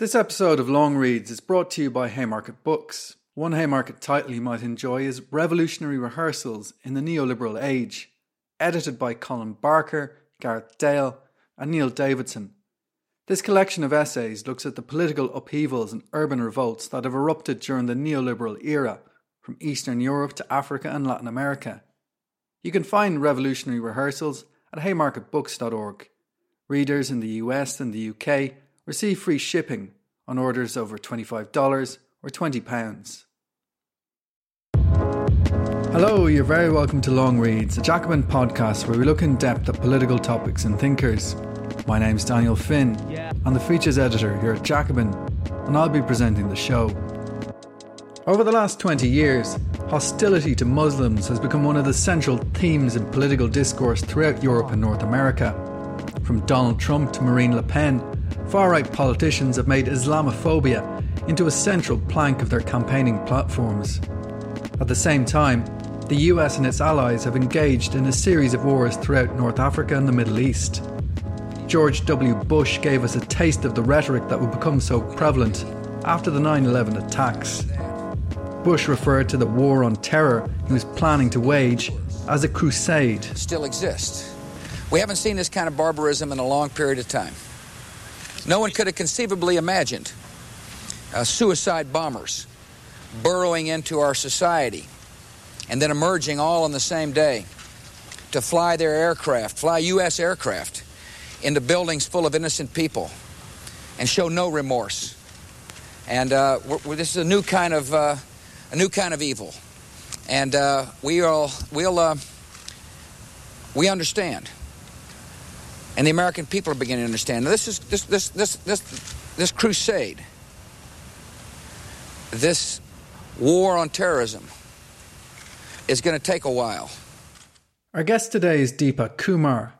This episode of Long Reads is brought to you by Haymarket Books. One Haymarket title you might enjoy is Revolutionary Rehearsals in the Neoliberal Age, edited by Colin Barker, Gareth Dale, and Neil Davidson. This collection of essays looks at the political upheavals and urban revolts that have erupted during the neoliberal era, from Eastern Europe to Africa and Latin America. You can find Revolutionary Rehearsals at haymarketbooks.org. Readers in the US and the UK receive free shipping on orders over $25 or £20. Hello, you're very welcome to Long Reads, a Jacobin podcast where we look in depth at political topics and thinkers. My name's Daniel Finn, I'm the features editor here at Jacobin, and I'll be presenting the show. Over the last 20 years, hostility to Muslims has become one of the central themes in political discourse throughout Europe and North America. From Donald Trump to Marine Le Pen, far right politicians have made Islamophobia into a central plank of their campaigning platforms. At the same time, the US and its allies have engaged in a series of wars throughout North Africa and the Middle East. George W. Bush gave us a taste of the rhetoric that would become so prevalent after the 9 11 attacks. Bush referred to the war on terror he was planning to wage as a crusade. Still exists. We haven't seen this kind of barbarism in a long period of time. No one could have conceivably imagined uh, suicide bombers burrowing into our society and then emerging all on the same day to fly their aircraft, fly U.S. aircraft into buildings full of innocent people and show no remorse. And uh, we're, we're, this is a new kind of uh, a new kind of evil, and uh, we all we'll uh, we understand, and the American people are beginning to understand. Now, this is this this this this this crusade, this war on terrorism, is going to take a while. Our guest today is Deepa Kumar.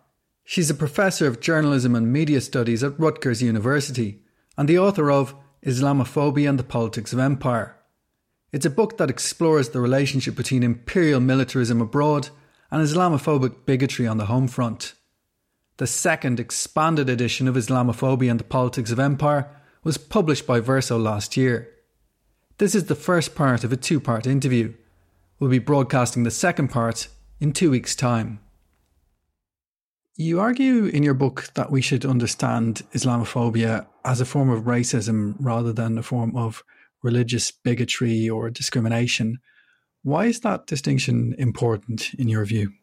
She's a professor of journalism and media studies at Rutgers University and the author of Islamophobia and the Politics of Empire. It's a book that explores the relationship between imperial militarism abroad and Islamophobic bigotry on the home front. The second expanded edition of Islamophobia and the Politics of Empire was published by Verso last year. This is the first part of a two part interview. We'll be broadcasting the second part in two weeks' time. You argue in your book that we should understand Islamophobia as a form of racism rather than a form of religious bigotry or discrimination. Why is that distinction important in your view?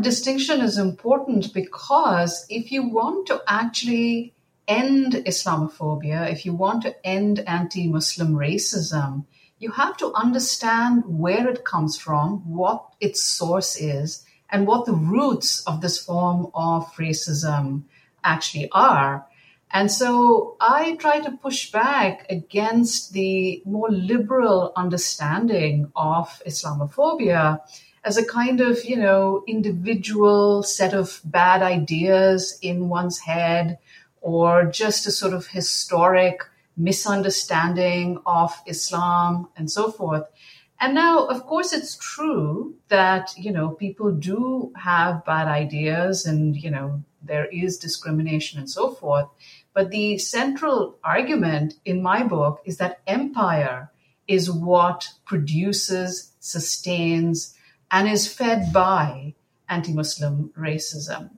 Distinction is important because if you want to actually end Islamophobia, if you want to end anti Muslim racism, you have to understand where it comes from, what its source is, and what the roots of this form of racism actually are. And so I try to push back against the more liberal understanding of Islamophobia as a kind of, you know, individual set of bad ideas in one's head or just a sort of historic misunderstanding of Islam and so forth. And now, of course, it's true that, you know, people do have bad ideas and, you know, there is discrimination and so forth. But the central argument in my book is that empire is what produces, sustains, and is fed by anti Muslim racism.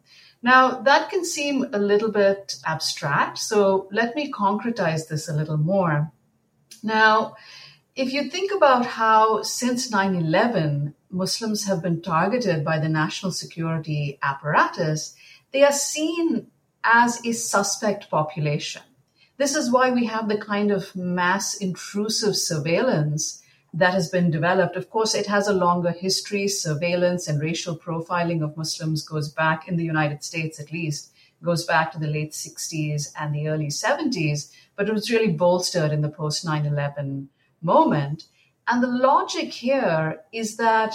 Now, that can seem a little bit abstract, so let me concretize this a little more. Now, if you think about how since 9 11, Muslims have been targeted by the national security apparatus, they are seen as a suspect population. This is why we have the kind of mass intrusive surveillance that has been developed. Of course, it has a longer history. Surveillance and racial profiling of Muslims goes back in the United States, at least, goes back to the late 60s and the early 70s, but it was really bolstered in the post 9 11 moment. And the logic here is that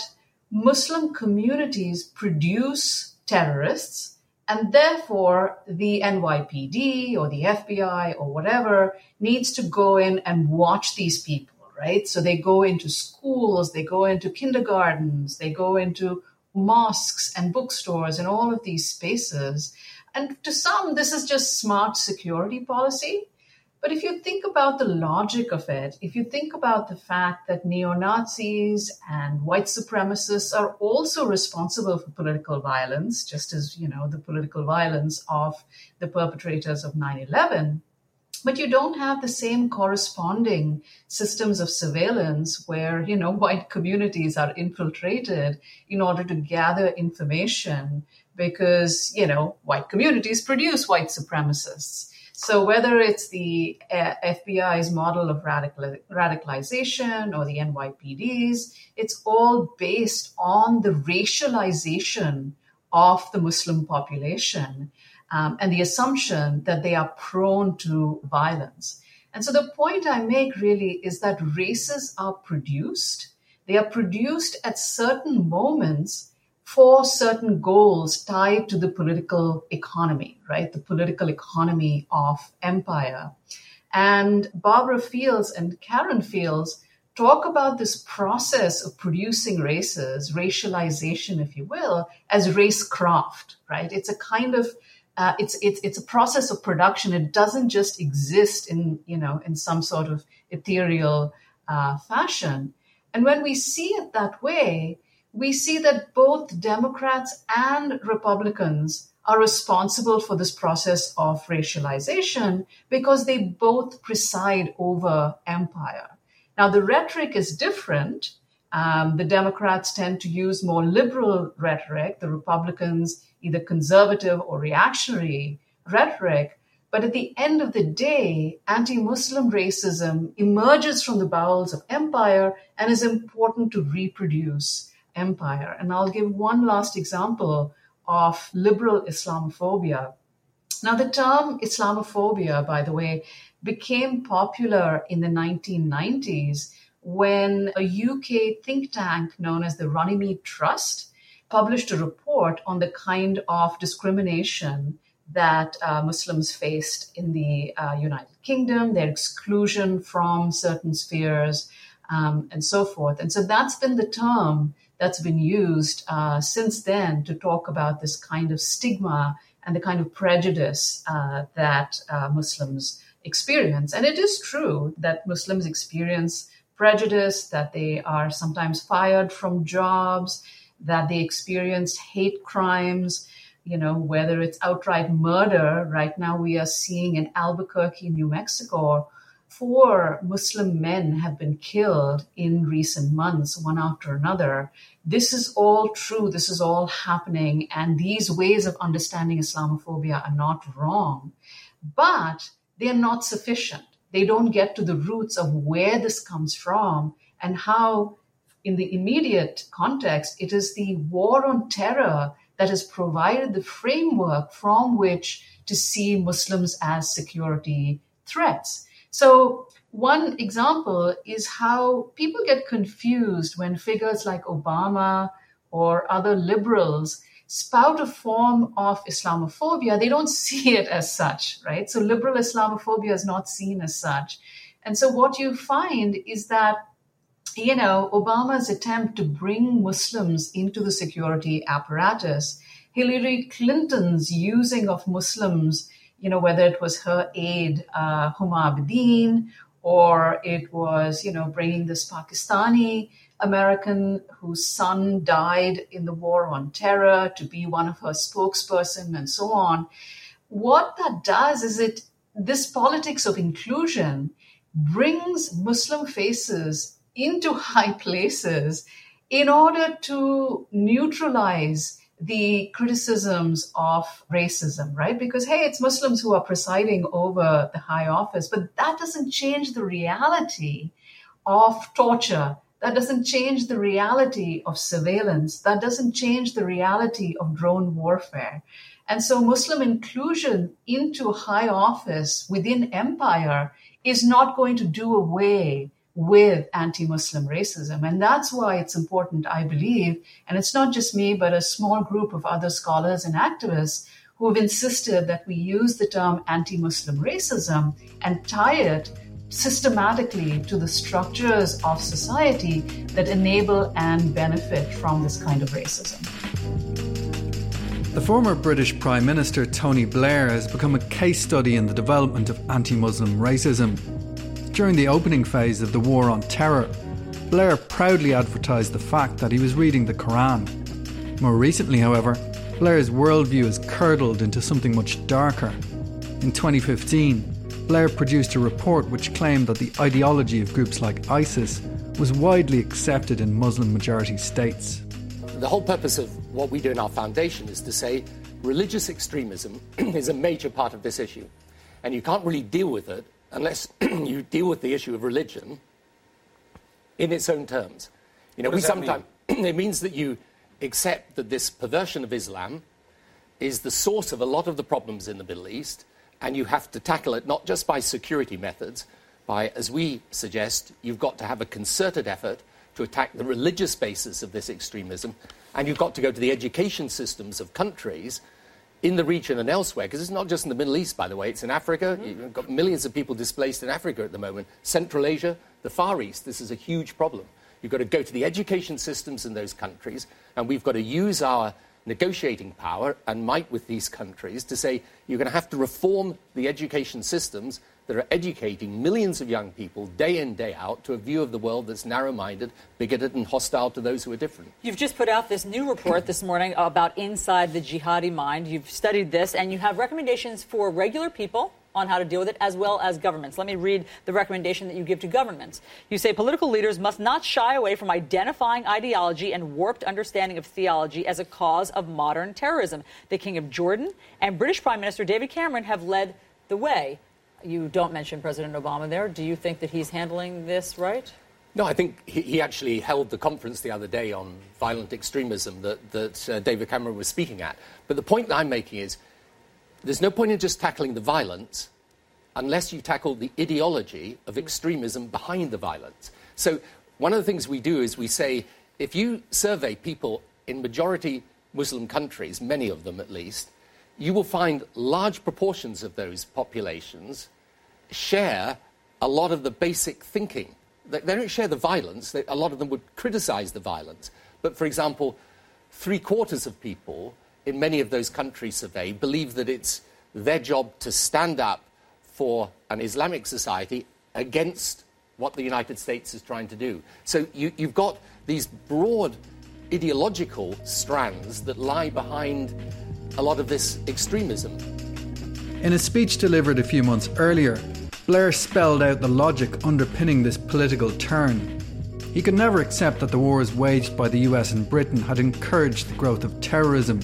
Muslim communities produce terrorists and therefore, the NYPD or the FBI or whatever needs to go in and watch these people, right? So they go into schools, they go into kindergartens, they go into mosques and bookstores and all of these spaces. And to some, this is just smart security policy. But if you think about the logic of it, if you think about the fact that neo Nazis and white supremacists are also responsible for political violence, just as, you know, the political violence of the perpetrators of 9 11, but you don't have the same corresponding systems of surveillance where you know white communities are infiltrated in order to gather information because you know white communities produce white supremacists. So whether it's the uh, FBI's model of radical, radicalization or the NYPD's, it's all based on the racialization of the Muslim population um, and the assumption that they are prone to violence. And so the point I make really is that races are produced. They are produced at certain moments for certain goals tied to the political economy, right? The political economy of empire. And Barbara Fields and Karen Fields talk about this process of producing races, racialization, if you will, as racecraft, right? It's a kind of uh, it's it's it's a process of production. It doesn't just exist in you know in some sort of ethereal uh, fashion. And when we see it that way, we see that both Democrats and Republicans are responsible for this process of racialization because they both preside over empire. Now, the rhetoric is different. Um, the Democrats tend to use more liberal rhetoric, the Republicans, either conservative or reactionary rhetoric. But at the end of the day, anti Muslim racism emerges from the bowels of empire and is important to reproduce empire. And I'll give one last example of liberal Islamophobia. Now, the term Islamophobia, by the way, became popular in the 1990s when a UK think tank known as the Runnymede Trust published a report on the kind of discrimination that uh, Muslims faced in the uh, United Kingdom, their exclusion from certain spheres, um, and so forth. And so that's been the term that's been used uh, since then to talk about this kind of stigma and the kind of prejudice uh, that uh, Muslims experience. And it is true that Muslims experience prejudice, that they are sometimes fired from jobs, that they experience hate crimes, you know, whether it's outright murder. Right now, we are seeing in Albuquerque, New Mexico, four Muslim men have been killed in recent months, one after another. This is all true. This is all happening. And these ways of understanding Islamophobia are not wrong, but they're not sufficient. They don't get to the roots of where this comes from and how, in the immediate context, it is the war on terror that has provided the framework from which to see Muslims as security threats. So, one example is how people get confused when figures like Obama or other liberals spout a form of Islamophobia. They don't see it as such, right? So, liberal Islamophobia is not seen as such. And so, what you find is that you know, Obama's attempt to bring Muslims into the security apparatus, Hillary Clinton's using of Muslims you know, whether it was her aide, uh, Huma Abedin, or it was, you know, bringing this Pakistani American whose son died in the war on terror to be one of her spokesperson and so on. What that does is it, this politics of inclusion brings Muslim faces into high places in order to neutralize the criticisms of racism, right? Because, hey, it's Muslims who are presiding over the high office, but that doesn't change the reality of torture. That doesn't change the reality of surveillance. That doesn't change the reality of drone warfare. And so Muslim inclusion into high office within empire is not going to do away with anti Muslim racism. And that's why it's important, I believe. And it's not just me, but a small group of other scholars and activists who have insisted that we use the term anti Muslim racism and tie it systematically to the structures of society that enable and benefit from this kind of racism. The former British Prime Minister Tony Blair has become a case study in the development of anti Muslim racism. During the opening phase of the War on Terror, Blair proudly advertised the fact that he was reading the Quran. More recently, however, Blair's worldview has curdled into something much darker. In 2015, Blair produced a report which claimed that the ideology of groups like ISIS was widely accepted in Muslim majority states. The whole purpose of what we do in our foundation is to say religious extremism is a major part of this issue. And you can't really deal with it unless you deal with the issue of religion in its own terms. You know, we sometimes mean? it means that you accept that this perversion of Islam is the source of a lot of the problems in the Middle East, and you have to tackle it not just by security methods, by, as we suggest, you've got to have a concerted effort to attack the religious basis of this extremism, and you've got to go to the education systems of countries in the region and elsewhere, because it's not just in the Middle East, by the way, it's in Africa. Mm-hmm. You've got millions of people displaced in Africa at the moment, Central Asia, the Far East. This is a huge problem. You've got to go to the education systems in those countries, and we've got to use our negotiating power and might with these countries to say you're going to have to reform the education systems that are educating millions of young people day in, day out to a view of the world that's narrow minded, bigoted, and hostile to those who are different. You've just put out this new report this morning about Inside the Jihadi Mind. You've studied this, and you have recommendations for regular people on how to deal with it, as well as governments. Let me read the recommendation that you give to governments. You say political leaders must not shy away from identifying ideology and warped understanding of theology as a cause of modern terrorism. The King of Jordan and British Prime Minister David Cameron have led the way. You don't mention President Obama there. Do you think that he's handling this right? No, I think he, actually held the conference the other day on violent extremism that, that uh, David Cameron was speaking at. But the point that I'm making is there's no point in just tackling the violence unless you tackle the ideology of extremism behind the violence. So, one of the things we do is we say if you survey people in majority Muslim countries, many of them at least, you will find large proportions of those populations share a lot of the basic thinking. They, don't share the violence, a lot of them would criticize the violence. But, for example, three quarters of people in many of those countries surveyed believe that it's their job to stand up for an Islamic society against what the United States is trying to do. So you, have got these broad ideological strands that lie behind a lot of this extremism. In a speech delivered a few months earlier, Blair spelled out the logic underpinning this political turn. He could never accept that the wars waged by the US and Britain had encouraged the growth of terrorism.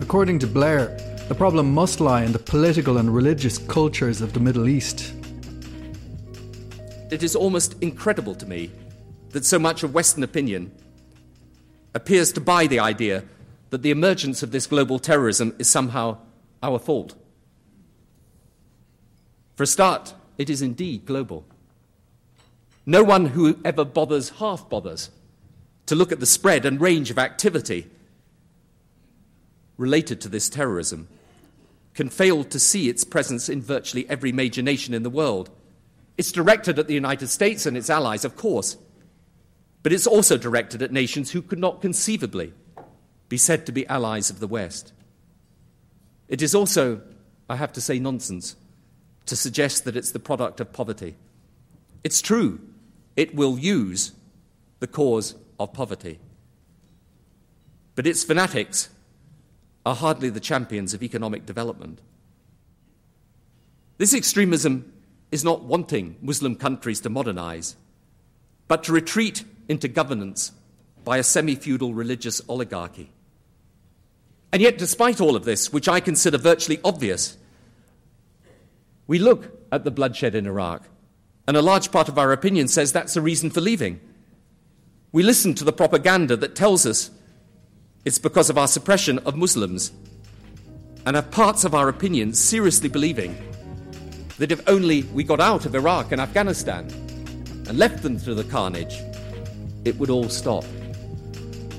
According to Blair, the problem must lie in the political and religious cultures of the Middle East. It is almost incredible to me that so much of Western opinion appears to buy the idea that the emergence of this global terrorism is somehow our fault. For a start, it is indeed global. No one who ever bothers, half bothers, to look at the spread and range of activity related to this terrorism can fail to see its presence in virtually every major nation in the world. It's directed at the United States and its allies, of course, but it's also directed at nations who could not conceivably be said to be allies of the West. It is also, I have to say, nonsense to suggest that it's the product of poverty. It's true, it will use the cause of poverty. But its fanatics are hardly the champions of economic development. This extremism is not wanting Muslim countries to modernize, but to retreat into governance by a semi feudal religious oligarchy. And yet, despite all of this, which I consider virtually obvious, we look at the bloodshed in Iraq, and a large part of our opinion says that's a reason for leaving. We listen to the propaganda that tells us it's because of our suppression of Muslims, and have parts of our opinion seriously believing that if only we got out of Iraq and Afghanistan and left them to the carnage, it would all stop.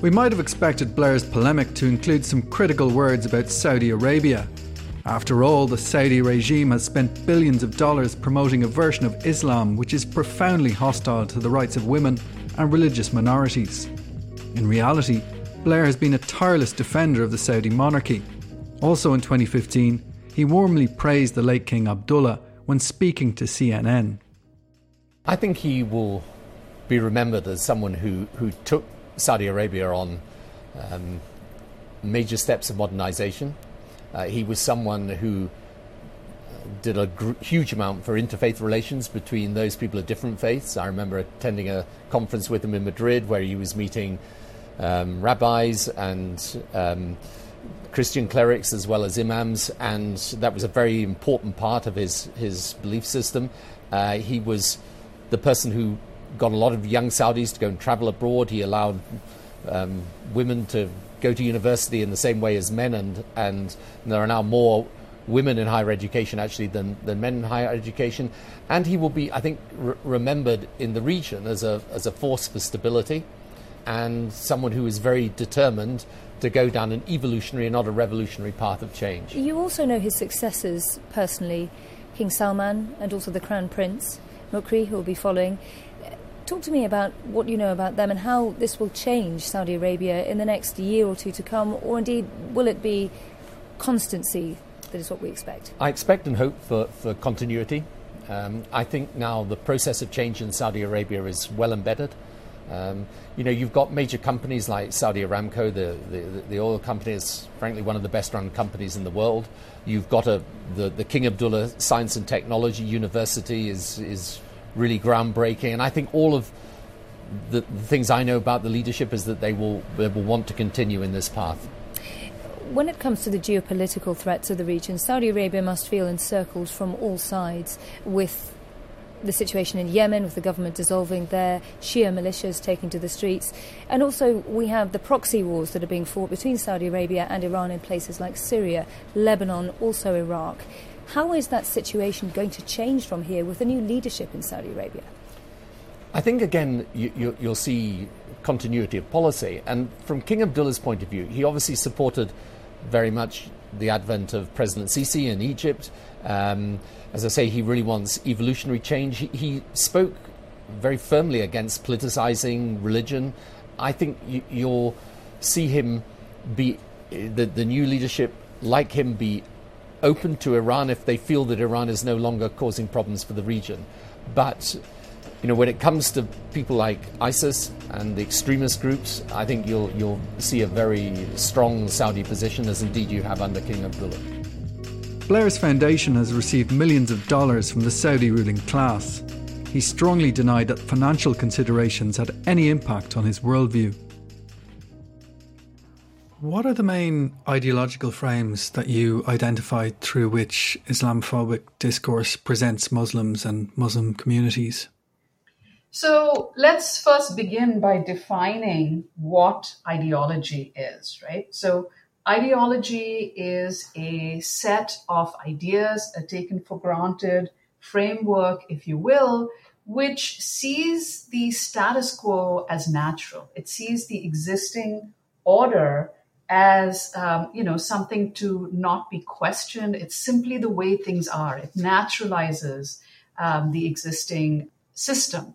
We might have expected Blair's polemic to include some critical words about Saudi Arabia. After all, the Saudi regime has spent billions of dollars promoting a version of Islam which is profoundly hostile to the rights of women and religious minorities. In reality, Blair has been a tireless defender of the Saudi monarchy. Also in 2015, he warmly praised the late King Abdullah when speaking to CNN. I think he will be remembered as someone who, who took Saudi Arabia on um, major steps of modernization. Uh, he was someone who did a gr- huge amount for interfaith relations between those people of different faiths. I remember attending a conference with him in Madrid where he was meeting um, rabbis and um, Christian clerics as well as imams, and that was a very important part of his, his belief system. Uh, he was the person who got a lot of young Saudis to go and travel abroad. He allowed um, women to go to university in the same way as men, and, and there are now more women in higher education actually than, than men in higher education. And he will be, I think, re- remembered in the region as a, as a force for stability and someone who is very determined to go down an evolutionary and not a revolutionary path of change. You also know his successors personally, King Salman and also the Crown Prince, Muqrin, who will be following. Talk to me about what you know about them and how this will change Saudi Arabia in the next year or two to come, or indeed, will it be constancy that is what we expect? I expect and hope for, for continuity. Um, I think now the process of change in Saudi Arabia is well embedded. Um, you know, you've got major companies like Saudi Aramco, the, the, the, oil company is frankly one of the best run companies in the world. You've got a, the, the King Abdullah Science and Technology University is, is really groundbreaking. And I think all of the, the things I know about the leadership is that they will, they will want to continue in this path. When it comes to the geopolitical threats of the region, Saudi Arabia must feel encircled from all sides with the situation in Yemen with the government dissolving there, Shia militias taking to the streets, and also we have the proxy wars that are being fought between Saudi Arabia and Iran in places like Syria, Lebanon, also Iraq. How is that situation going to change from here with the new leadership in Saudi Arabia? I think, again, you, will see continuity of policy. And from King Abdullah's point of view, he obviously supported very much the advent of President Sisi in Egypt. Um, as I say, he really wants evolutionary change. He, he spoke very firmly against politicizing religion. I think you, will see him be, the, the new leadership, like him, be open to Iran if they feel that Iran is no longer causing problems for the region. But you know, when it comes to people like ISIS and the extremist groups, I think you'll you'll see a very strong Saudi position, as indeed you have under King Abdullah. Blair's foundation has received millions of dollars from the Saudi ruling class. He strongly denied that financial considerations had any impact on his worldview. What are the main ideological frames that you identified through which Islamophobic discourse presents Muslims and Muslim communities? So let's first begin by defining what ideology is, right? So Ideology is a set of ideas, a taken for granted framework, if you will, which sees the status quo as natural. It sees the existing order as um, you know something to not be questioned. It's simply the way things are. It naturalizes um, the existing system,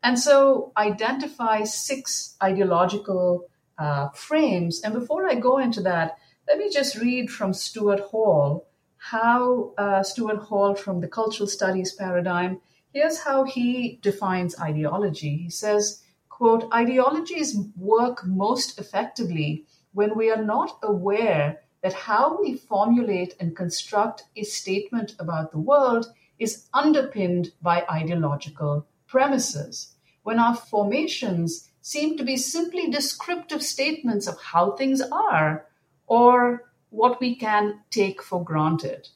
and so identify six ideological uh, frames. And before I go into that, let me just read from Stuart Hall how uh, Stuart Hall from the cultural studies paradigm. Here's how he defines ideology. He says, quote, ideologies work most effectively when we are not aware that how we formulate and construct a statement about the world is underpinned by ideological premises. When our formations seem to be simply descriptive statements of how things are or what we can take for granted.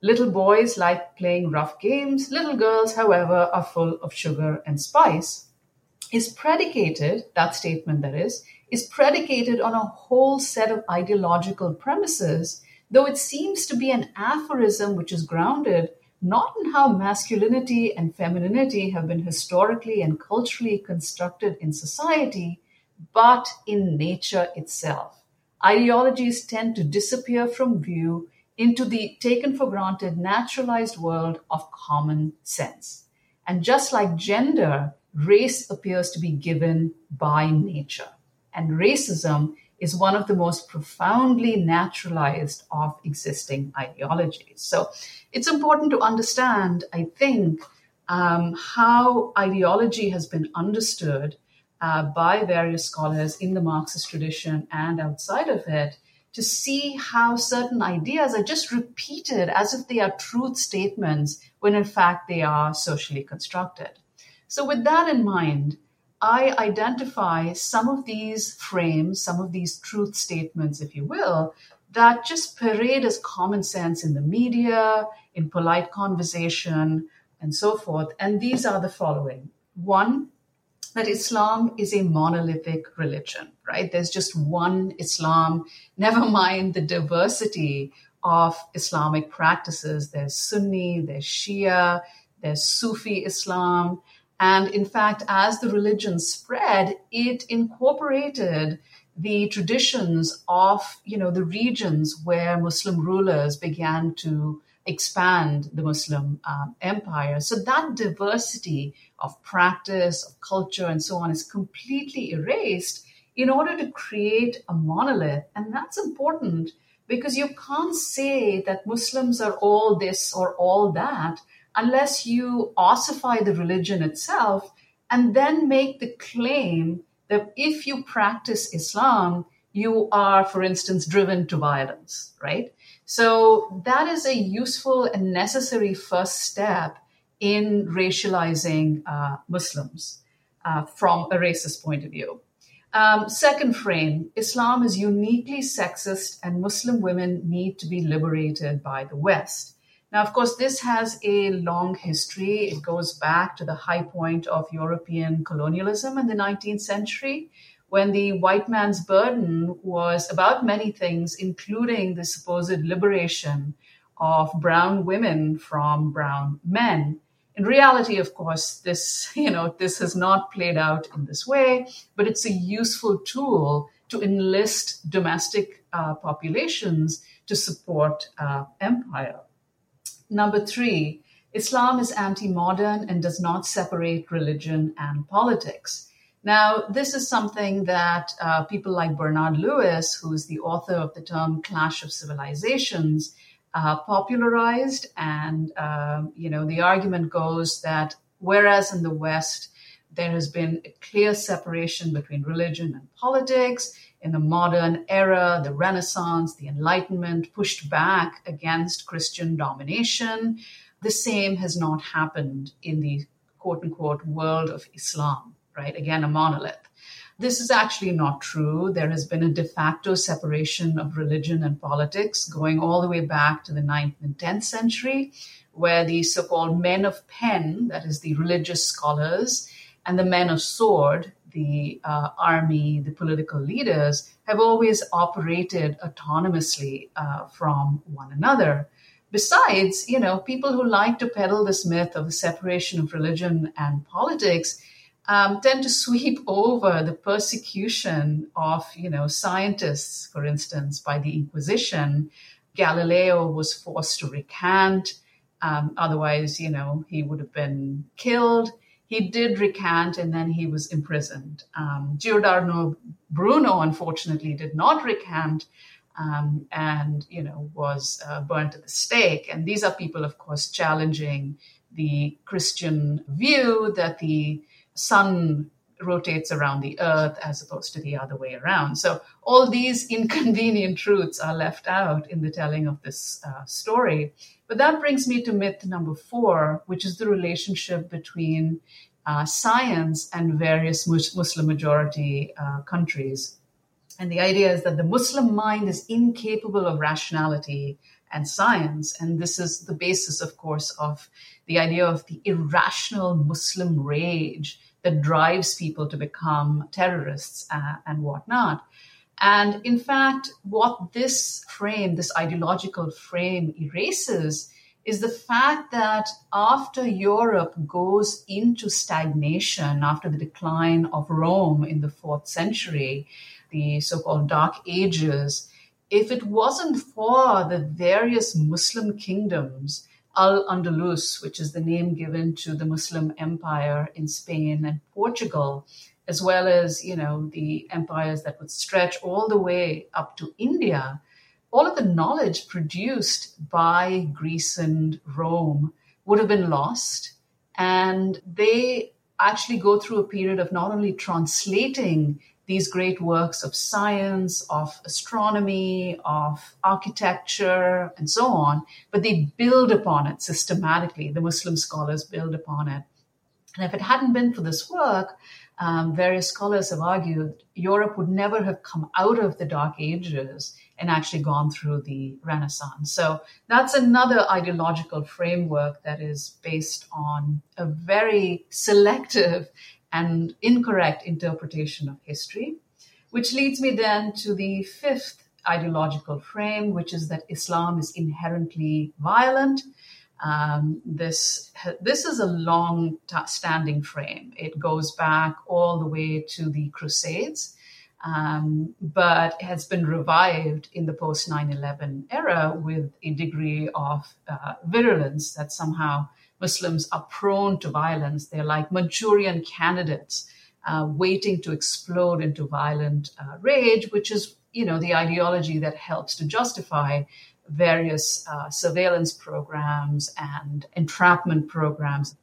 Little boys like playing rough games. Little girls, however, are full of sugar and spice. Is predicated, that statement that is, is predicated on a whole set of ideological premises, though it seems to be an aphorism which is grounded not in how masculinity and femininity have been historically and culturally constructed in society, but in nature itself. Ideologies tend to disappear from view into the taken for granted naturalized world of common sense. And just like gender, race appears to be given by nature. And racism is one of the most profoundly naturalized of existing ideologies. So it's important to understand, I think, um, how ideology has been understood uh, by various scholars in the Marxist tradition and outside of it to see how certain ideas are just repeated as if they are truth statements when in fact they are socially constructed. So, with that in mind, I identify some of these frames, some of these truth statements, if you will, that just parade as common sense in the media, in polite conversation, and so forth. And these are the following one, that Islam is a monolithic religion, right? There's just one Islam, never mind the diversity of Islamic practices. There's Sunni, there's Shia, there's Sufi Islam. And in fact, as the religion spread, it incorporated the traditions of, you know, the regions where Muslim rulers began to expand the Muslim um, empire. So that diversity of practice, of culture, and so on is completely erased in order to create a monolith. And that's important because you can't say that Muslims are all this or all that unless you ossify the religion itself and then make the claim that if you practice Islam, you are, for instance, driven to violence, right? So that is a useful and necessary first step in racializing uh, Muslims uh, from a racist point of view. Um, second frame Islam is uniquely sexist, and Muslim women need to be liberated by the West. Now, of course, this has a long history. It goes back to the high point of European colonialism in the 19th century, when the white man's burden was about many things, including the supposed liberation of brown women from brown men. In reality, of course, this, you know, this has not played out in this way, but it's a useful tool to enlist domestic uh, populations to support uh, empire. Number three, Islam is anti modern and does not separate religion and politics. Now, this is something that uh, people like Bernard Lewis, who is the author of the term clash of civilizations, uh, popularized. And, uh, you know, the argument goes that whereas in the West, there has been a clear separation between religion and politics, in the modern era, the Renaissance, the Enlightenment pushed back against Christian domination. The same has not happened in the quote unquote world of Islam, right? Again, a monolith. This is actually not true. There has been a de facto separation of religion and politics going all the way back to the 9th and 10th century, where the so called men of pen, that is, the religious scholars, and the men of sword, the uh, army, the political leaders, have always operated autonomously uh, from one another. Besides, you know, people who like to peddle this myth of the separation of religion and politics um, tend to sweep over the persecution of, you know, scientists, for instance, by the Inquisition. Galileo was forced to recant. Um, otherwise, you know, he would have been killed he did recant and then he was imprisoned. Um, Giordano Bruno, unfortunately, did not recant um, and, you know, was uh, burnt at the stake. And these are people, of course, challenging the Christian view that the sun rotates around the earth as opposed to the other way around. So all these inconvenient truths are left out in the telling of this uh, story. But that brings me to myth number four, which is the relationship between uh, science and various Muslim majority uh, countries. And the idea is that the Muslim mind is incapable of rationality and science. And this is the basis, of course, of the idea of the irrational Muslim rage that drives people to become terrorists uh, and whatnot. And in fact, what this frame, this ideological frame erases is the fact that after Europe goes into stagnation, after the decline of Rome in the fourth century, the so called Dark Ages, if it wasn't for the various Muslim kingdoms Al Andalus, which is the name given to the Muslim empire in Spain and Portugal, as well as, you know, the empires that would stretch all the way up to India, all of the knowledge produced by Greece and Rome would have been lost. And they actually go through a period of not only translating these great works of science, of astronomy, of architecture, and so on, but they build upon it systematically. The Muslim scholars build upon it. And if it hadn't been for this work, um, various scholars have argued Europe would never have come out of the Dark Ages and actually gone through the Renaissance. So that's another ideological framework that is based on a very selective and incorrect interpretation of history, which leads me then to the fifth ideological frame, which is that Islam is inherently violent. Um, this this is a long standing frame. It goes back all the way to the Crusades, um, but has been revived in the post 9/11 era with a degree of uh, virulence that somehow Muslims are prone to violence. They're like Manchurian candidates uh, waiting to explode into violent uh, rage, which is, you know, the ideology that helps to justify various uh, surveillance programs and entrapment programs.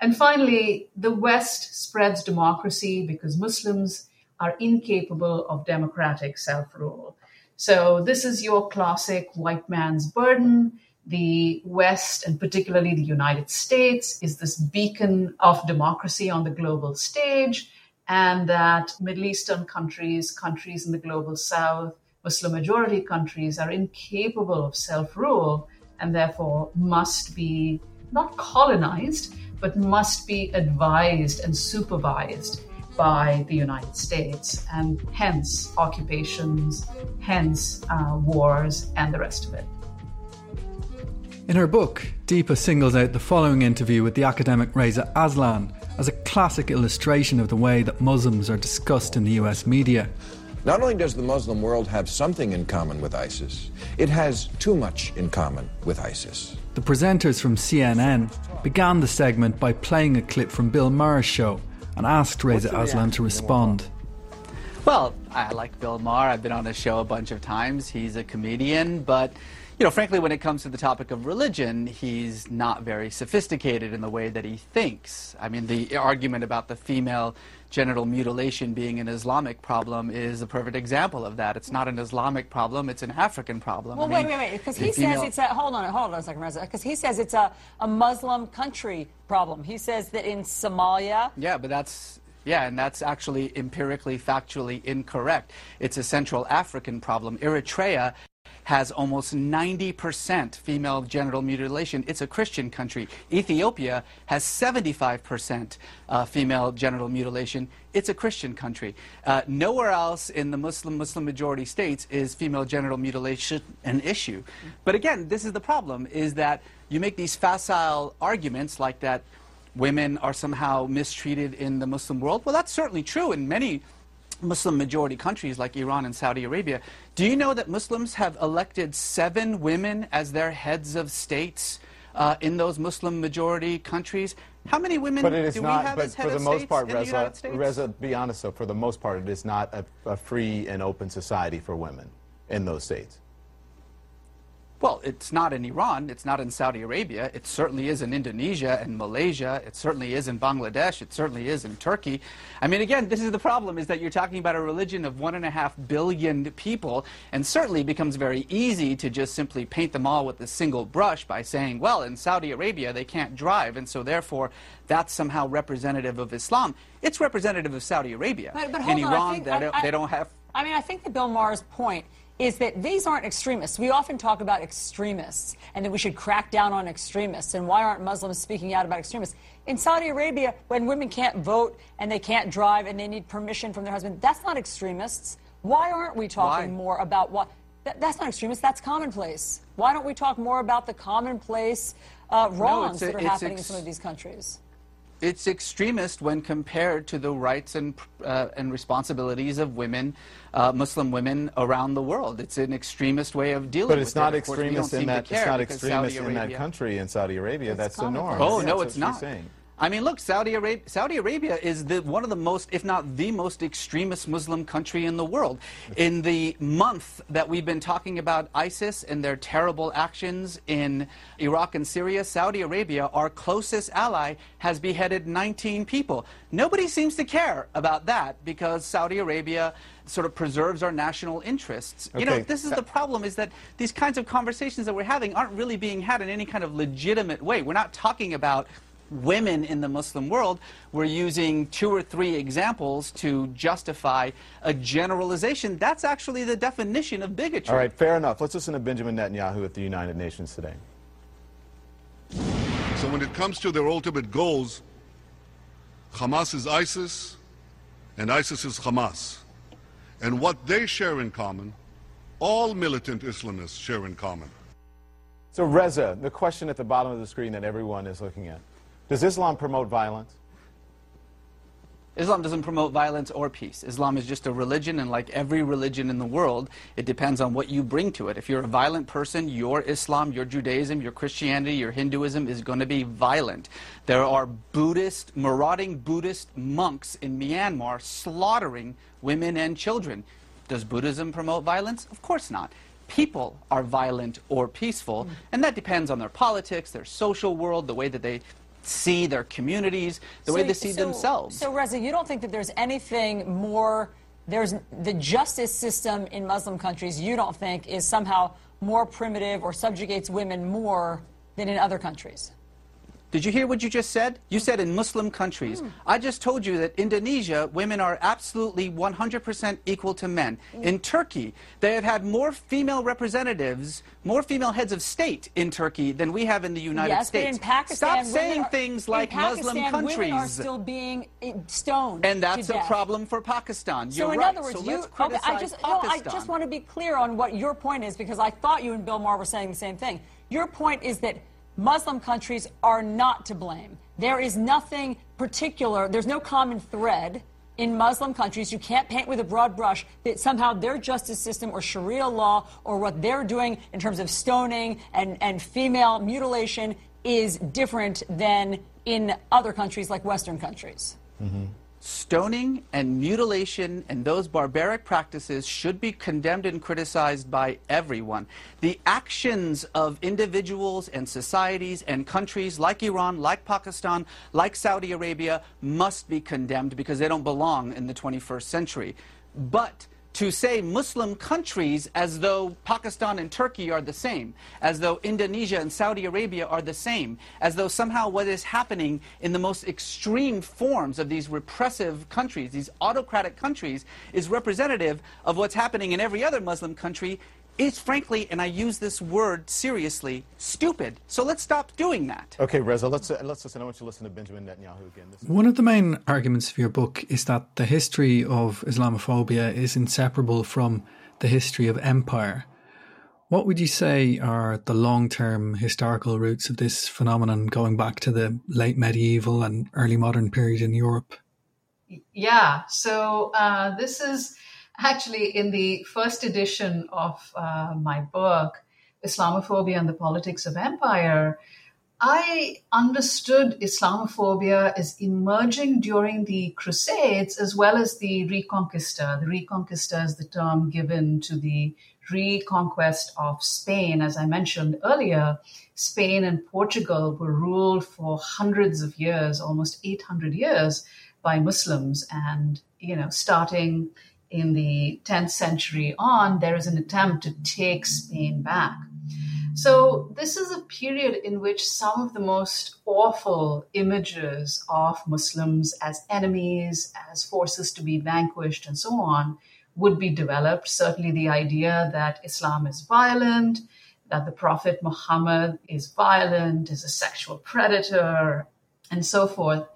And finally, the West spreads democracy because Muslims are incapable of democratic self rule. So, this is your classic white man's burden the West, and particularly the United States, is this beacon of democracy on the global stage, and that Middle Eastern countries, countries in the global South, Muslim majority countries are incapable of self rule and therefore must be not colonized, but must be advised and supervised by the United States, and hence occupations, hence uh, wars, and the rest of it. In her book, Deepa singles out the following interview with the academic Reza Aslan as a classic illustration of the way that Muslims are discussed in the US media. Not only does the Muslim world have something in common with ISIS, it has too much in common with ISIS. The presenters from CNN began the segment by playing a clip from Bill Maher's show and asked Reza Aslan to respond. Well, I like Bill Maher. I've been on his show a bunch of times. He's a comedian, but you know, frankly, when it comes to the topic of religion, he's not very sophisticated in the way that he thinks. I mean, the argument about the female genital mutilation being an Islamic problem is a perfect example of that. It's not an Islamic problem, it's an African problem. Well, I mean, wait, wait, wait, because he says it's a, hold on, hold on a second, because he says it's a, a Muslim country problem. He says that in Somalia... Yeah, but that's, yeah, and that's actually empirically, factually incorrect. It's a Central African problem. Eritrea has almost 90% female genital mutilation. It's a Christian country. Ethiopia has 75% uh, female genital mutilation. It's a Christian country. Uh, nowhere else in the Muslim Muslim majority states is female genital mutilation an issue. But again, this is the problem: is that you make these facile arguments like that women are somehow mistreated in the Muslim world. Well, that's certainly true in many Muslim majority countries like Iran and Saudi Arabia. Do you know that Muslims have elected seven women as their heads of states uh, in those Muslim majority countries? How many women but it is do not, we have but as head for the most part, Reza, Reza, be honest, so for the most part, it is not a, a free and open society for women in those states. Well, it's not in Iran. It's not in Saudi Arabia. It certainly is in Indonesia and Malaysia. It certainly is in Bangladesh. It certainly is in Turkey. I mean, again, this is the problem, is that you're talking about a religion of one and a half billion people, and certainly it becomes very easy to just simply paint them all with a single brush by saying, well, in Saudi Arabia, they can't drive, and so therefore that's somehow representative of Islam. It's representative of Saudi Arabia. But, but in on, Iran, think, they, I, don't, I, they don't have... I mean, I think that Bill Maher's point is that these aren't extremists. We often talk about extremists and that we should crack down on extremists. And why aren't Muslims speaking out about extremists? In Saudi Arabia, when women can't vote and they can't drive and they need permission from their husband, that's not extremists. Why aren't we talking why? more about what? That, that's not extremists, That's commonplace. Why don't we talk more about the commonplace uh, wrongs no, a, that are happening in some of these countries? It's extremist when compared to the rights and, uh, and responsibilities of women, uh, Muslim women around the world. It's an extremist way of dealing but with it's not it. extremist in that it's not extremist in that country in Saudi Arabia. It's That's the norm. Oh no, it's not. I mean, look, Saudi Arabia, Saudi Arabia is the, one of the most, if not the most extremist Muslim country in the world. In the month that we've been talking about ISIS and their terrible actions in Iraq and Syria, Saudi Arabia, our closest ally, has beheaded 19 people. Nobody seems to care about that because Saudi Arabia sort of preserves our national interests. Okay. You know, this is uh, the problem is that these kinds of conversations that we're having aren't really being had in any kind of legitimate way. We're not talking about women in the Muslim world, we're using two or three examples to justify a generalization. That's actually the definition of bigotry. All right, fair enough. Let's listen to Benjamin Netanyahu at the United Nations today. So when it comes to their ultimate goals, Hamas is ISIS, and ISIS is Hamas. And what they share in common, all militant Islamists share in common. So, Reza, the question at the bottom of the screen that everyone is looking at does Islam promote violence? Islam doesn't promote violence or peace. Islam is just a religion, and like every religion in the world, it depends on what you bring to it. If you're a violent person, your Islam, your Judaism, your Christianity, your Hinduism is going to be violent. There are Buddhist, marauding Buddhist monks in Myanmar slaughtering women and children. Does Buddhism promote violence? Of course not people are violent or peaceful, and that depends on their politics, their social world, the way that they see their communities, the so, way they see so, themselves. So, Reza, you don't think that there's anything more, there's the justice system in Muslim countries, you don't think is somehow more primitive or subjugates women more than in other countries? Did you hear what you just said? You said in Muslim countries. Mm. I just told you that Indonesia, women are absolutely 100% equal to men. Mm. In Turkey, they have had more female representatives, more female heads of state in Turkey than we have in the United yes, States. But in Pakistan, Stop saying are, things like Pakistan, Muslim countries. Women are still being eh, stoned. And that's a problem for Pakistan. You're so in right. other words, so you, okay, I just, no, I just want to be clear on what your point is because I thought you and Bill Maher were saying the same thing. Your point is that Muslim countries are not to blame. There is nothing particular, there's no common thread in Muslim countries. You can't paint with a broad brush that somehow their justice system or Sharia law or what they're doing in terms of stoning and, and female mutilation is different than in other countries like Western countries. Mm-hmm stoning and mutilation and those barbaric practices should be condemned and criticized by everyone. The actions of individuals and societies and countries like Iran, like Pakistan, like Saudi Arabia must be condemned because they don't belong in the 21st century. But to say Muslim countries as though Pakistan and Turkey are the same, as though Indonesia and Saudi Arabia are the same, as though somehow what is happening in the most extreme forms of these repressive countries, these autocratic countries, is representative of what's happening in every other Muslim country is frankly, and I use this word seriously, stupid. So let's stop doing that. Okay, Reza, let's, uh, let's listen. I want you to listen to Benjamin Netanyahu again. One of the main arguments for your book is that the history of Islamophobia is inseparable from the history of empire. What would you say are the long term historical roots of this phenomenon going back to the late medieval and early modern period in Europe? Yeah, so uh, this is actually in the first edition of uh, my book, Islamophobia and the Politics of Empire, I understood Islamophobia as emerging during the Crusades as well as the Reconquista. The Reconquista is the term given to the reconquest of Spain. As I mentioned earlier, Spain and Portugal were ruled for hundreds of years, almost 800 years, by Muslims. And, you know, starting in the 10th century on, there is an attempt to take Spain back. So, this is a period in which some of the most awful images of Muslims as enemies, as forces to be vanquished, and so on would be developed. Certainly, the idea that Islam is violent, that the Prophet Muhammad is violent, is a sexual predator, and so forth.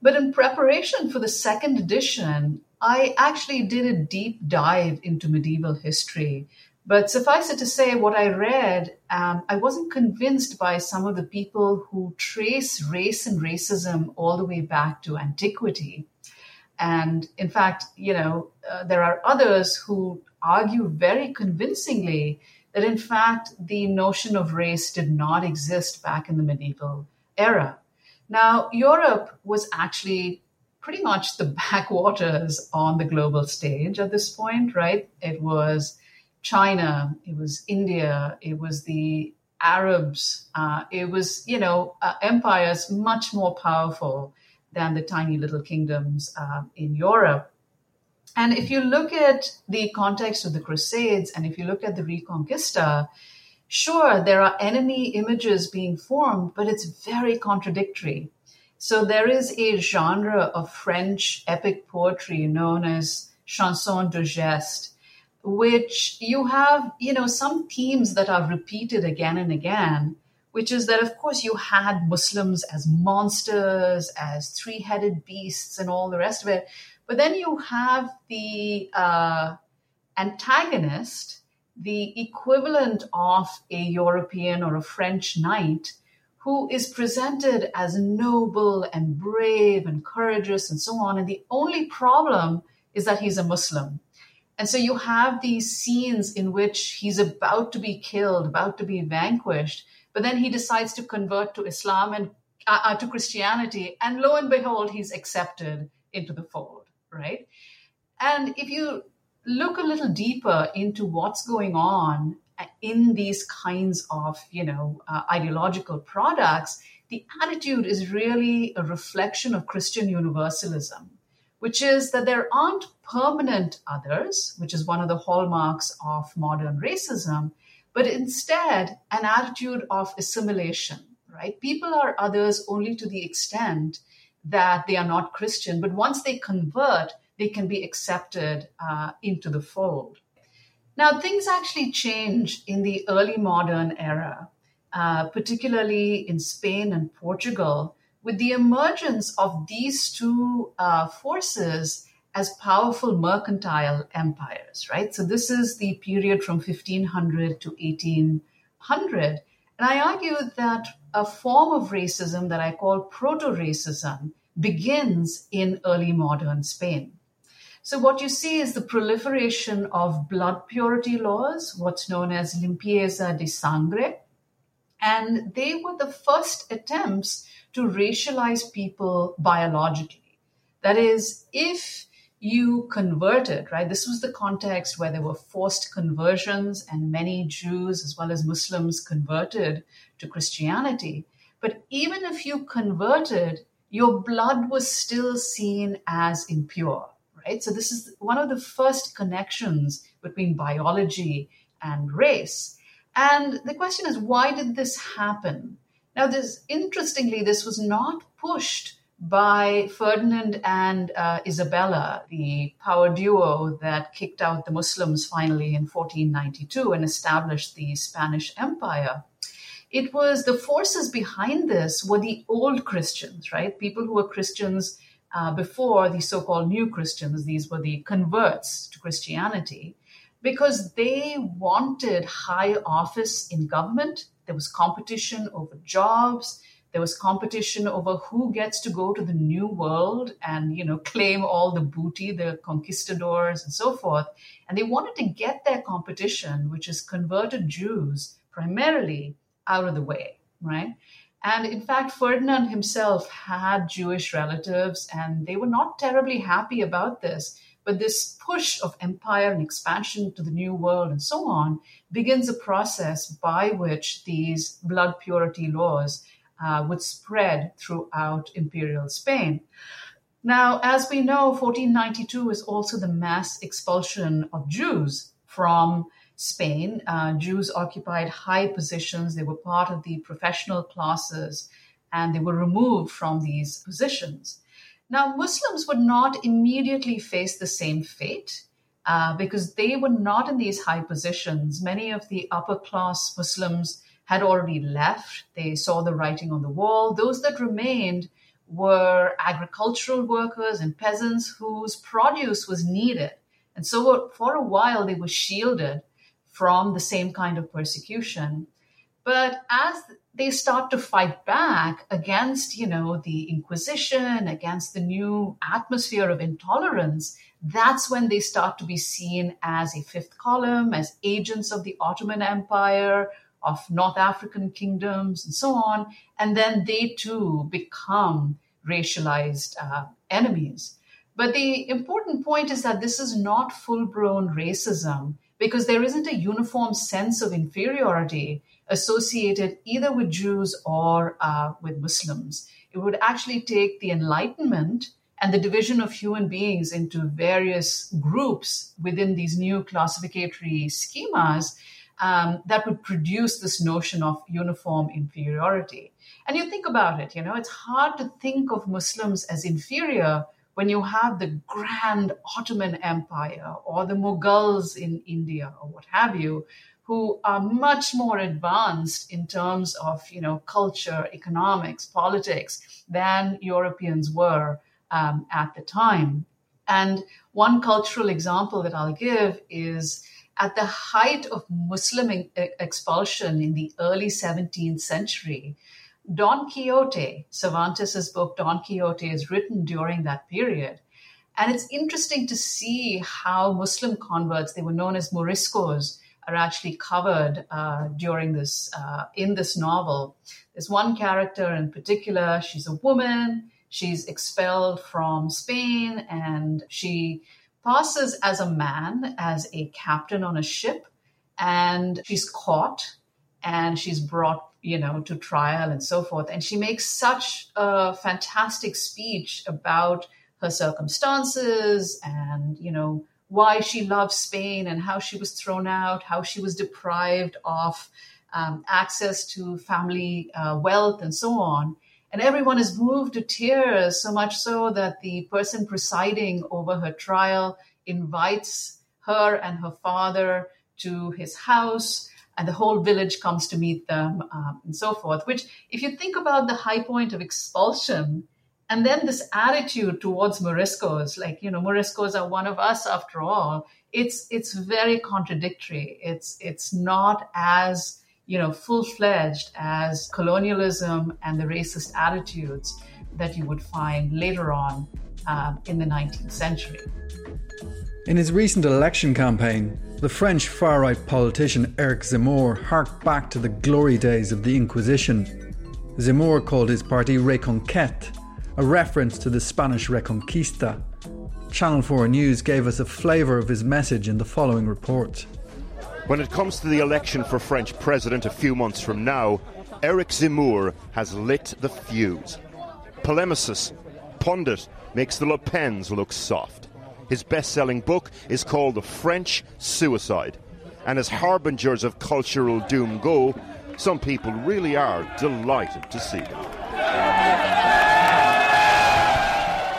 But in preparation for the second edition, I actually did a deep dive into medieval history. But suffice it to say, what I read, um, I wasn't convinced by some of the people who trace race and racism all the way back to antiquity. And in fact, you know, uh, there are others who argue very convincingly that in fact the notion of race did not exist back in the medieval era. Now, Europe was actually pretty much the backwaters on the global stage at this point, right? It was China, it was India, it was the Arabs, uh, it was, you know, uh, empires much more powerful than the tiny little kingdoms uh, in Europe. And if you look at the context of the Crusades and if you look at the Reconquista, sure, there are enemy images being formed, but it's very contradictory. So there is a genre of French epic poetry known as chanson de geste, which you have, you know, some themes that are repeated again and again, which is that, of course, you had Muslims as monsters, as three headed beasts, and all the rest of it. But then you have the uh, antagonist, the equivalent of a European or a French knight who is presented as noble and brave and courageous and so on. And the only problem is that he's a Muslim. And so you have these scenes in which he's about to be killed, about to be vanquished, but then he decides to convert to Islam and uh, uh, to Christianity, and lo and behold, he's accepted into the fold, right? And if you look a little deeper into what's going on in these kinds of you know uh, ideological products the attitude is really a reflection of christian universalism which is that there aren't permanent others which is one of the hallmarks of modern racism but instead an attitude of assimilation right? People are others only to the extent that they are not christian but once they convert they can be accepted uh, into the fold now, things actually change in the early modern era, uh, particularly in Spain and Portugal, with the emergence of these two uh, forces as powerful mercantile empires, right? So, this is the period from 1500 to 1800. And I argue that a form of racism that I call proto racism begins in early modern Spain. So, what you see is the proliferation of blood purity laws, what's known as limpieza de sangre. And they were the first attempts to racialize people biologically. That is, if you converted, right? This was the context where there were forced conversions and many Jews as well as Muslims converted to Christianity. But even if you converted, your blood was still seen as impure right? So this is one of the first connections between biology and race. And the question is, why did this happen? Now, this interestingly, this was not pushed by Ferdinand and uh, Isabella, the power duo that kicked out the Muslims finally in 1492 and established the Spanish Empire. It was the forces behind this were the old Christians, right? People who were Christians uh, before the so called new Christians, these were the converts to Christianity, because they wanted high office in government. There was competition over jobs. There was competition over who gets to go to the new world and, you know, claim all the booty, the conquistadors and so forth. And they wanted to get their competition, which is converted Jews primarily, out of the way, right? And in fact, Ferdinand himself had Jewish relatives, and they were not terribly happy about this. But this push of empire and expansion to the New World and so on begins a process by which these blood purity laws uh, would spread throughout imperial Spain. Now, as we know, 1492 is also the mass expulsion of Jews from Spain, uh, Jews occupied high positions. They were part of the professional classes and they were removed from these positions. Now, Muslims would not immediately face the same fate uh, because they were not in these high positions. Many of the upper class Muslims had already left. They saw the writing on the wall. Those that remained were agricultural workers and peasants whose produce was needed. And so for a while, they were shielded from the same kind of persecution. But as they start to fight back against, you know, the Inquisition, against the new atmosphere of intolerance, that's when they start to be seen as a fifth column, as agents of the Ottoman Empire, of North African kingdoms and so on. And then they too become racialized uh, enemies. But the important point is that this is not full blown racism because there isn't a uniform sense of inferiority associated either with Jews or uh, with Muslims. It would actually take the Enlightenment and the division of human beings into various groups within these new classificatory schemas um, that would produce this notion of uniform inferiority. And you think about it, you know, it's hard to think of Muslims as inferior when you have the grand Ottoman Empire or the Mughals in India or what have you, who are much more advanced in terms of, you know, culture, economics, politics than Europeans were um, at the time. And one cultural example that I'll give is at the height of Muslim expulsion in the early 17th century, Don Quixote, Cervantes' book Don Quixote, is written during that period. And it's interesting to see how Muslim converts, they were known as Moriscos, are actually covered uh, during this uh, in this novel. There's one character in particular. She's a woman. She's expelled from Spain, and she passes as a man, as a captain on a ship, and she's caught and she's brought you know to trial and so forth. And she makes such a fantastic speech about her circumstances and you know why she loves spain and how she was thrown out how she was deprived of um, access to family uh, wealth and so on. And everyone is moved to tears, so much so that the person presiding over her trial invites her and her father to his house, and the whole village comes to meet them, um, and so forth. Which, if you think about the high point of expulsion, and then this attitude towards Moriscos, like you know, Moriscos are one of us after all. It's it's very contradictory. It's it's not as you know, full fledged as colonialism and the racist attitudes that you would find later on um, in the 19th century. In his recent election campaign, the French far right politician Eric Zemmour harked back to the glory days of the Inquisition. Zemmour called his party Reconquête, a reference to the Spanish Reconquista. Channel 4 News gave us a flavour of his message in the following report. When it comes to the election for French president a few months from now, Eric Zemmour has lit the fuse. Polemicist, pundit, makes the Le Pens look soft. His best selling book is called The French Suicide. And as harbingers of cultural doom go, some people really are delighted to see them.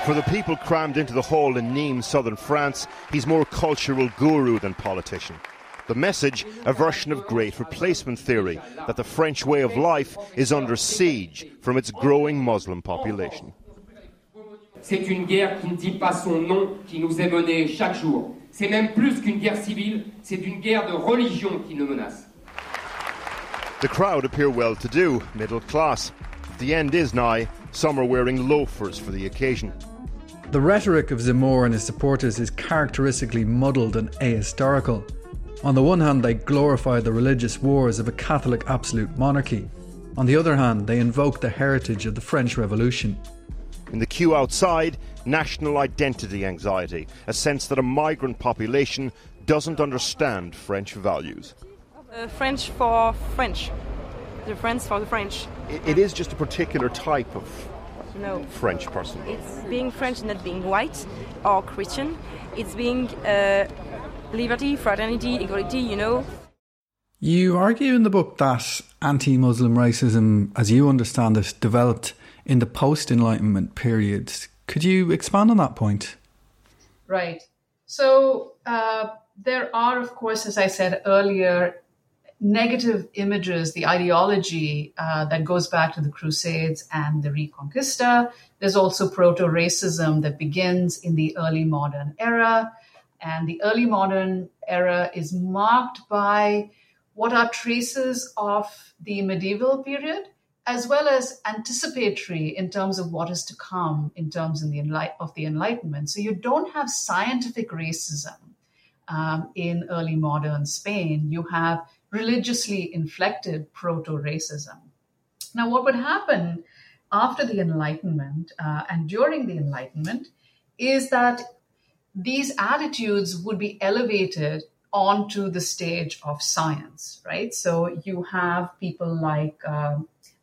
For the people crammed into the hall in Nîmes, southern France, he's more cultural guru than politician. The message, a version of great replacement theory, that the French way of life is under siege from its growing Muslim population. C'est une guerre qui ne dit pas son nom qui nous est menée chaque jour. C'est même plus qu'une guerre civile, c'est une guerre de religion qui nous menace. The crowd appear well to do, middle class. The end is nigh. Some are wearing loafers for the occasion. The rhetoric of Zemmour and his supporters is characteristically muddled and ahistorical. On the one hand, they glorify the religious wars of a Catholic absolute monarchy. On the other hand, they invoke the heritage of the French Revolution. In the queue outside, national identity anxiety, a sense that a migrant population doesn't understand French values. Uh, French for French. The French for the French. it, it is just a particular type of no. French person. It's being French, not being white or Christian. It's being uh, liberty, fraternity, equality, you know. You argue in the book that anti Muslim racism, as you understand it, developed in the post Enlightenment period. Could you expand on that point? Right. So, uh, there are, of course, as I said earlier, negative images, the ideology uh, that goes back to the Crusades and the Reconquista. There's also proto racism that begins in the early modern era. And the early modern era is marked by what are traces of the medieval period, as well as anticipatory in terms of what is to come in terms of the, enlight- of the Enlightenment. So you don't have scientific racism um, in early modern Spain. You have religiously inflected proto racism. Now, what would happen after the Enlightenment uh, and during the Enlightenment is that these attitudes would be elevated onto the stage of science, right? So you have people like uh,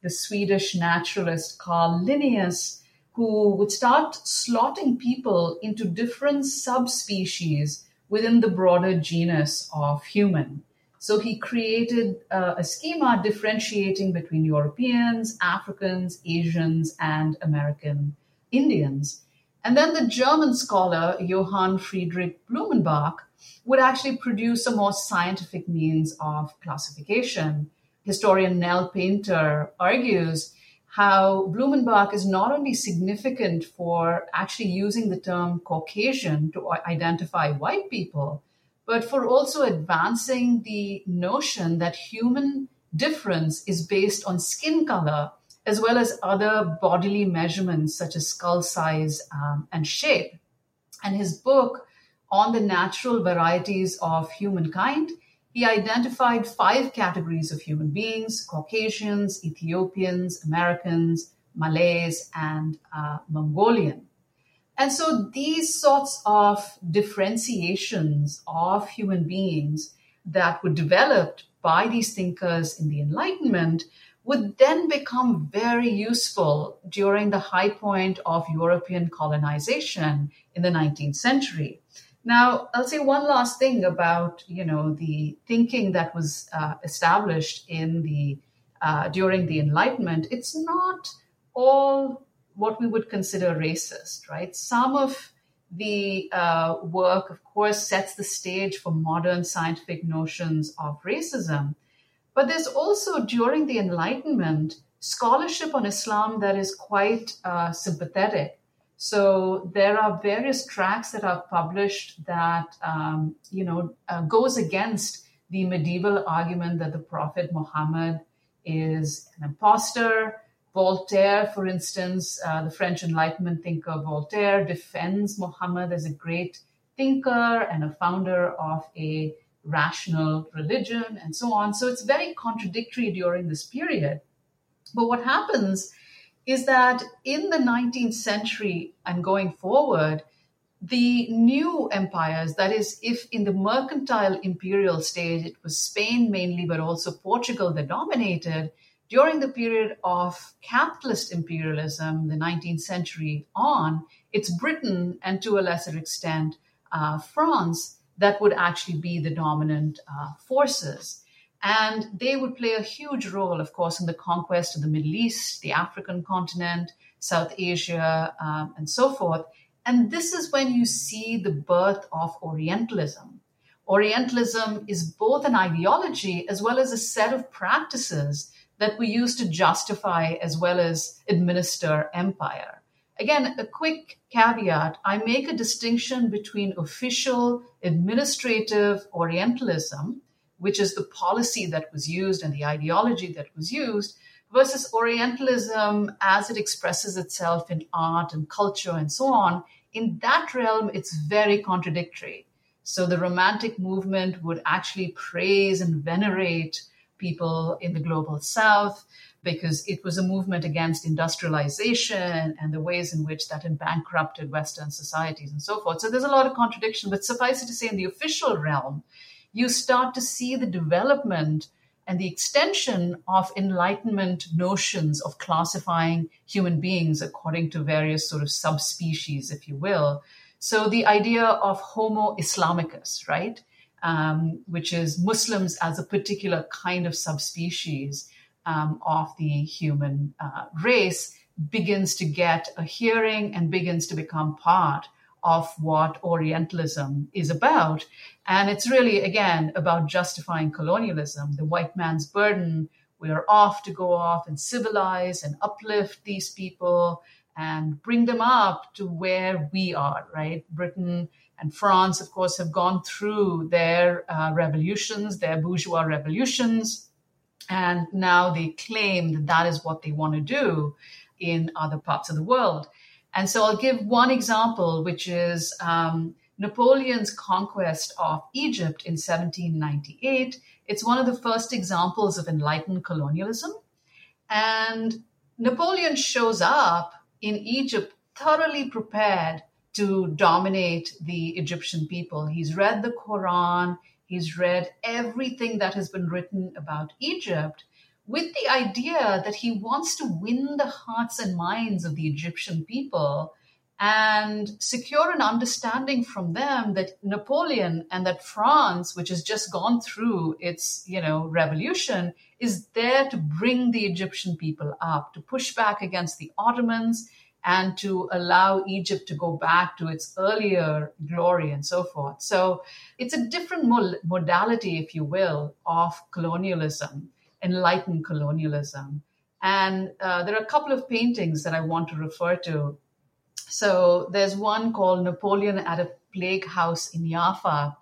the Swedish naturalist Carl Linnaeus, who would start slotting people into different subspecies within the broader genus of human. So he created uh, a schema differentiating between Europeans, Africans, Asians, and American Indians. And then the German scholar Johann Friedrich Blumenbach would actually produce a more scientific means of classification. Historian Nell Painter argues how Blumenbach is not only significant for actually using the term Caucasian to identify white people, but for also advancing the notion that human difference is based on skin color as well as other bodily measurements such as skull size um, and shape. And his book on the natural varieties of humankind, he identified five categories of human beings Caucasians, Ethiopians, Americans, Malays, and uh, Mongolian. And so these sorts of differentiations of human beings that were developed by these thinkers in the Enlightenment would then become very useful during the high point of European colonization in the 19th century. Now, I'll say one last thing about you know the thinking that was uh, established in the uh, during the Enlightenment. It's not all what we would consider racist, right? Some of the uh, work, of course, sets the stage for modern scientific notions of racism. But there's also, during the Enlightenment, scholarship on Islam that is quite uh, sympathetic. So there are various tracts that are published that, um, you know, uh, goes against the medieval argument that the Prophet Muhammad is an impostor, Voltaire, for instance, uh, the French Enlightenment thinker Voltaire, defends Muhammad as a great thinker and a founder of a rational religion and so on. So it's very contradictory during this period. But what happens is that in the 19th century and going forward, the new empires, that is, if in the mercantile imperial stage it was Spain mainly, but also Portugal that dominated, during the period of capitalist imperialism, the 19th century on, it's Britain and to a lesser extent uh, France that would actually be the dominant uh, forces. And they would play a huge role, of course, in the conquest of the Middle East, the African continent, South Asia, um, and so forth. And this is when you see the birth of Orientalism. Orientalism is both an ideology as well as a set of practices that we use to justify as well as administer empire. Again, a quick caveat I make a distinction between official administrative Orientalism, which is the policy that was used and the ideology that was used, versus Orientalism as it expresses itself in art and culture and so on. In that realm, it's very contradictory. So the Romantic movement would actually praise and venerate people in the global south because it was a movement against industrialization and the ways in which that had bankrupted Western societies and so forth. So there's a lot of contradiction, but suffice it to say, in the official realm, you start to see the development and the extension of Enlightenment notions of classifying human beings according to various sort of subspecies, if you will. So the idea of Homo Islamicus, right? um, which is Muslims as a particular kind of subspecies um, of the human uh, race, begins to get a hearing and begins to become part of what Orientalism is about. And it's really, again, about justifying colonialism, the white man's burden. We're off to go off and civilize and uplift these people and bring them up to where we are, right? Britain and France, of course, have gone through their uh, revolutions, their bourgeois revolutions, and now they claim that that is what they want to do in other parts of the world. And so I'll give one example, which is um, Napoleon's conquest of Egypt in 1798. It's one of the first examples of enlightened colonialism. And Napoleon shows up in Egypt thoroughly prepared to dominate the Egyptian people. He's read the Quran, he's read everything that has been written about Egypt with the idea that he wants to win the hearts and minds of the Egyptian people and secure an understanding from them that Napoleon and that France, which has just gone through its, you know, revolution, is there to bring the Egyptian people up, to push back against the Ottomans and to allow Egypt to go back to its earlier glory and so forth. So it's a different modality, if you will, of colonialism, enlightened colonialism. And uh, there are a couple of paintings that I want to refer to. So there's one called Napoleon at a Plague House in Jaffa,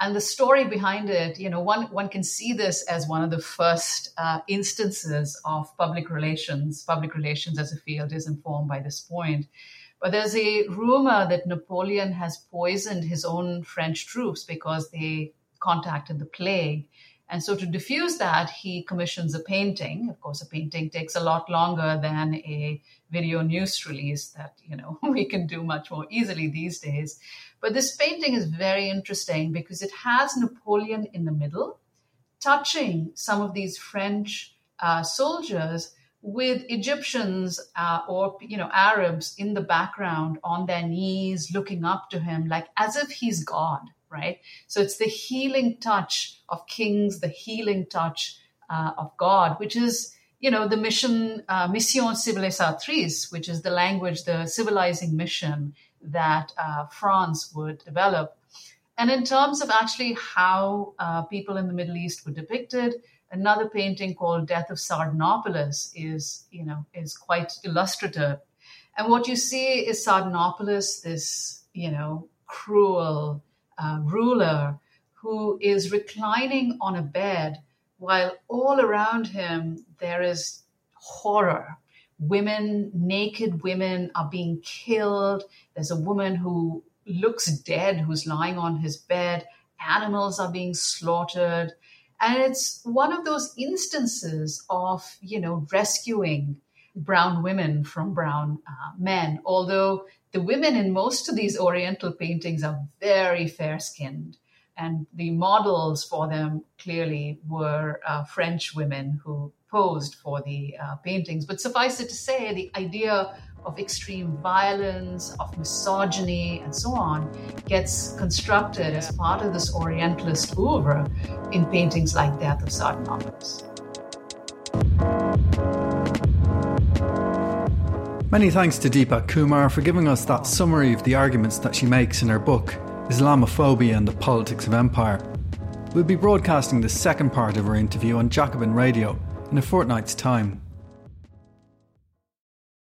and the story behind it, you know, one one can see this as one of the first uh, instances of public relations. Public relations as a field is informed by this point. But there's a rumor that Napoleon has poisoned his own French troops because they contacted the plague. And so to diffuse that, he commissions a painting. Of course, a painting takes a lot longer than a video news release that, you know, we can do much more easily these days. But this painting is very interesting because it has Napoleon in the middle, touching some of these French uh, soldiers with Egyptians uh, or you know Arabs in the background on their knees, looking up to him, like as if he's God, right? So it's the healing touch of kings, the healing touch uh, of God, which is you know the mission uh, mission civilisatrice, which is the language, the civilizing mission that uh, France would develop. And in terms of actually how uh, people in the Middle East were depicted, another painting called Death of Sardanapalus is, you know, is quite illustrative. And what you see is Sardanapalus, this, you know, cruel ruler who is reclining on a bed while all around him there is horror women, naked women are being killed. There's a woman who looks dead who's lying on his bed. Animals are being slaughtered. And it's one of those instances of, you know, rescuing brown women from brown uh, men, although the women in most of these Oriental paintings are very fair skinned. And the models for them clearly were uh, French women who posed for the uh, paintings. But suffice it to say, the idea of extreme violence, of misogyny, and so on gets constructed as part of this Orientalist oeuvre in paintings like Death of Sardanapalus. Many thanks to Deepa Kumar for giving us that summary of the arguments that she makes in her book, Islamophobia and the Politics of Empire. We'll be broadcasting the second part of her interview on Jacobin Radio in a fortnight's time.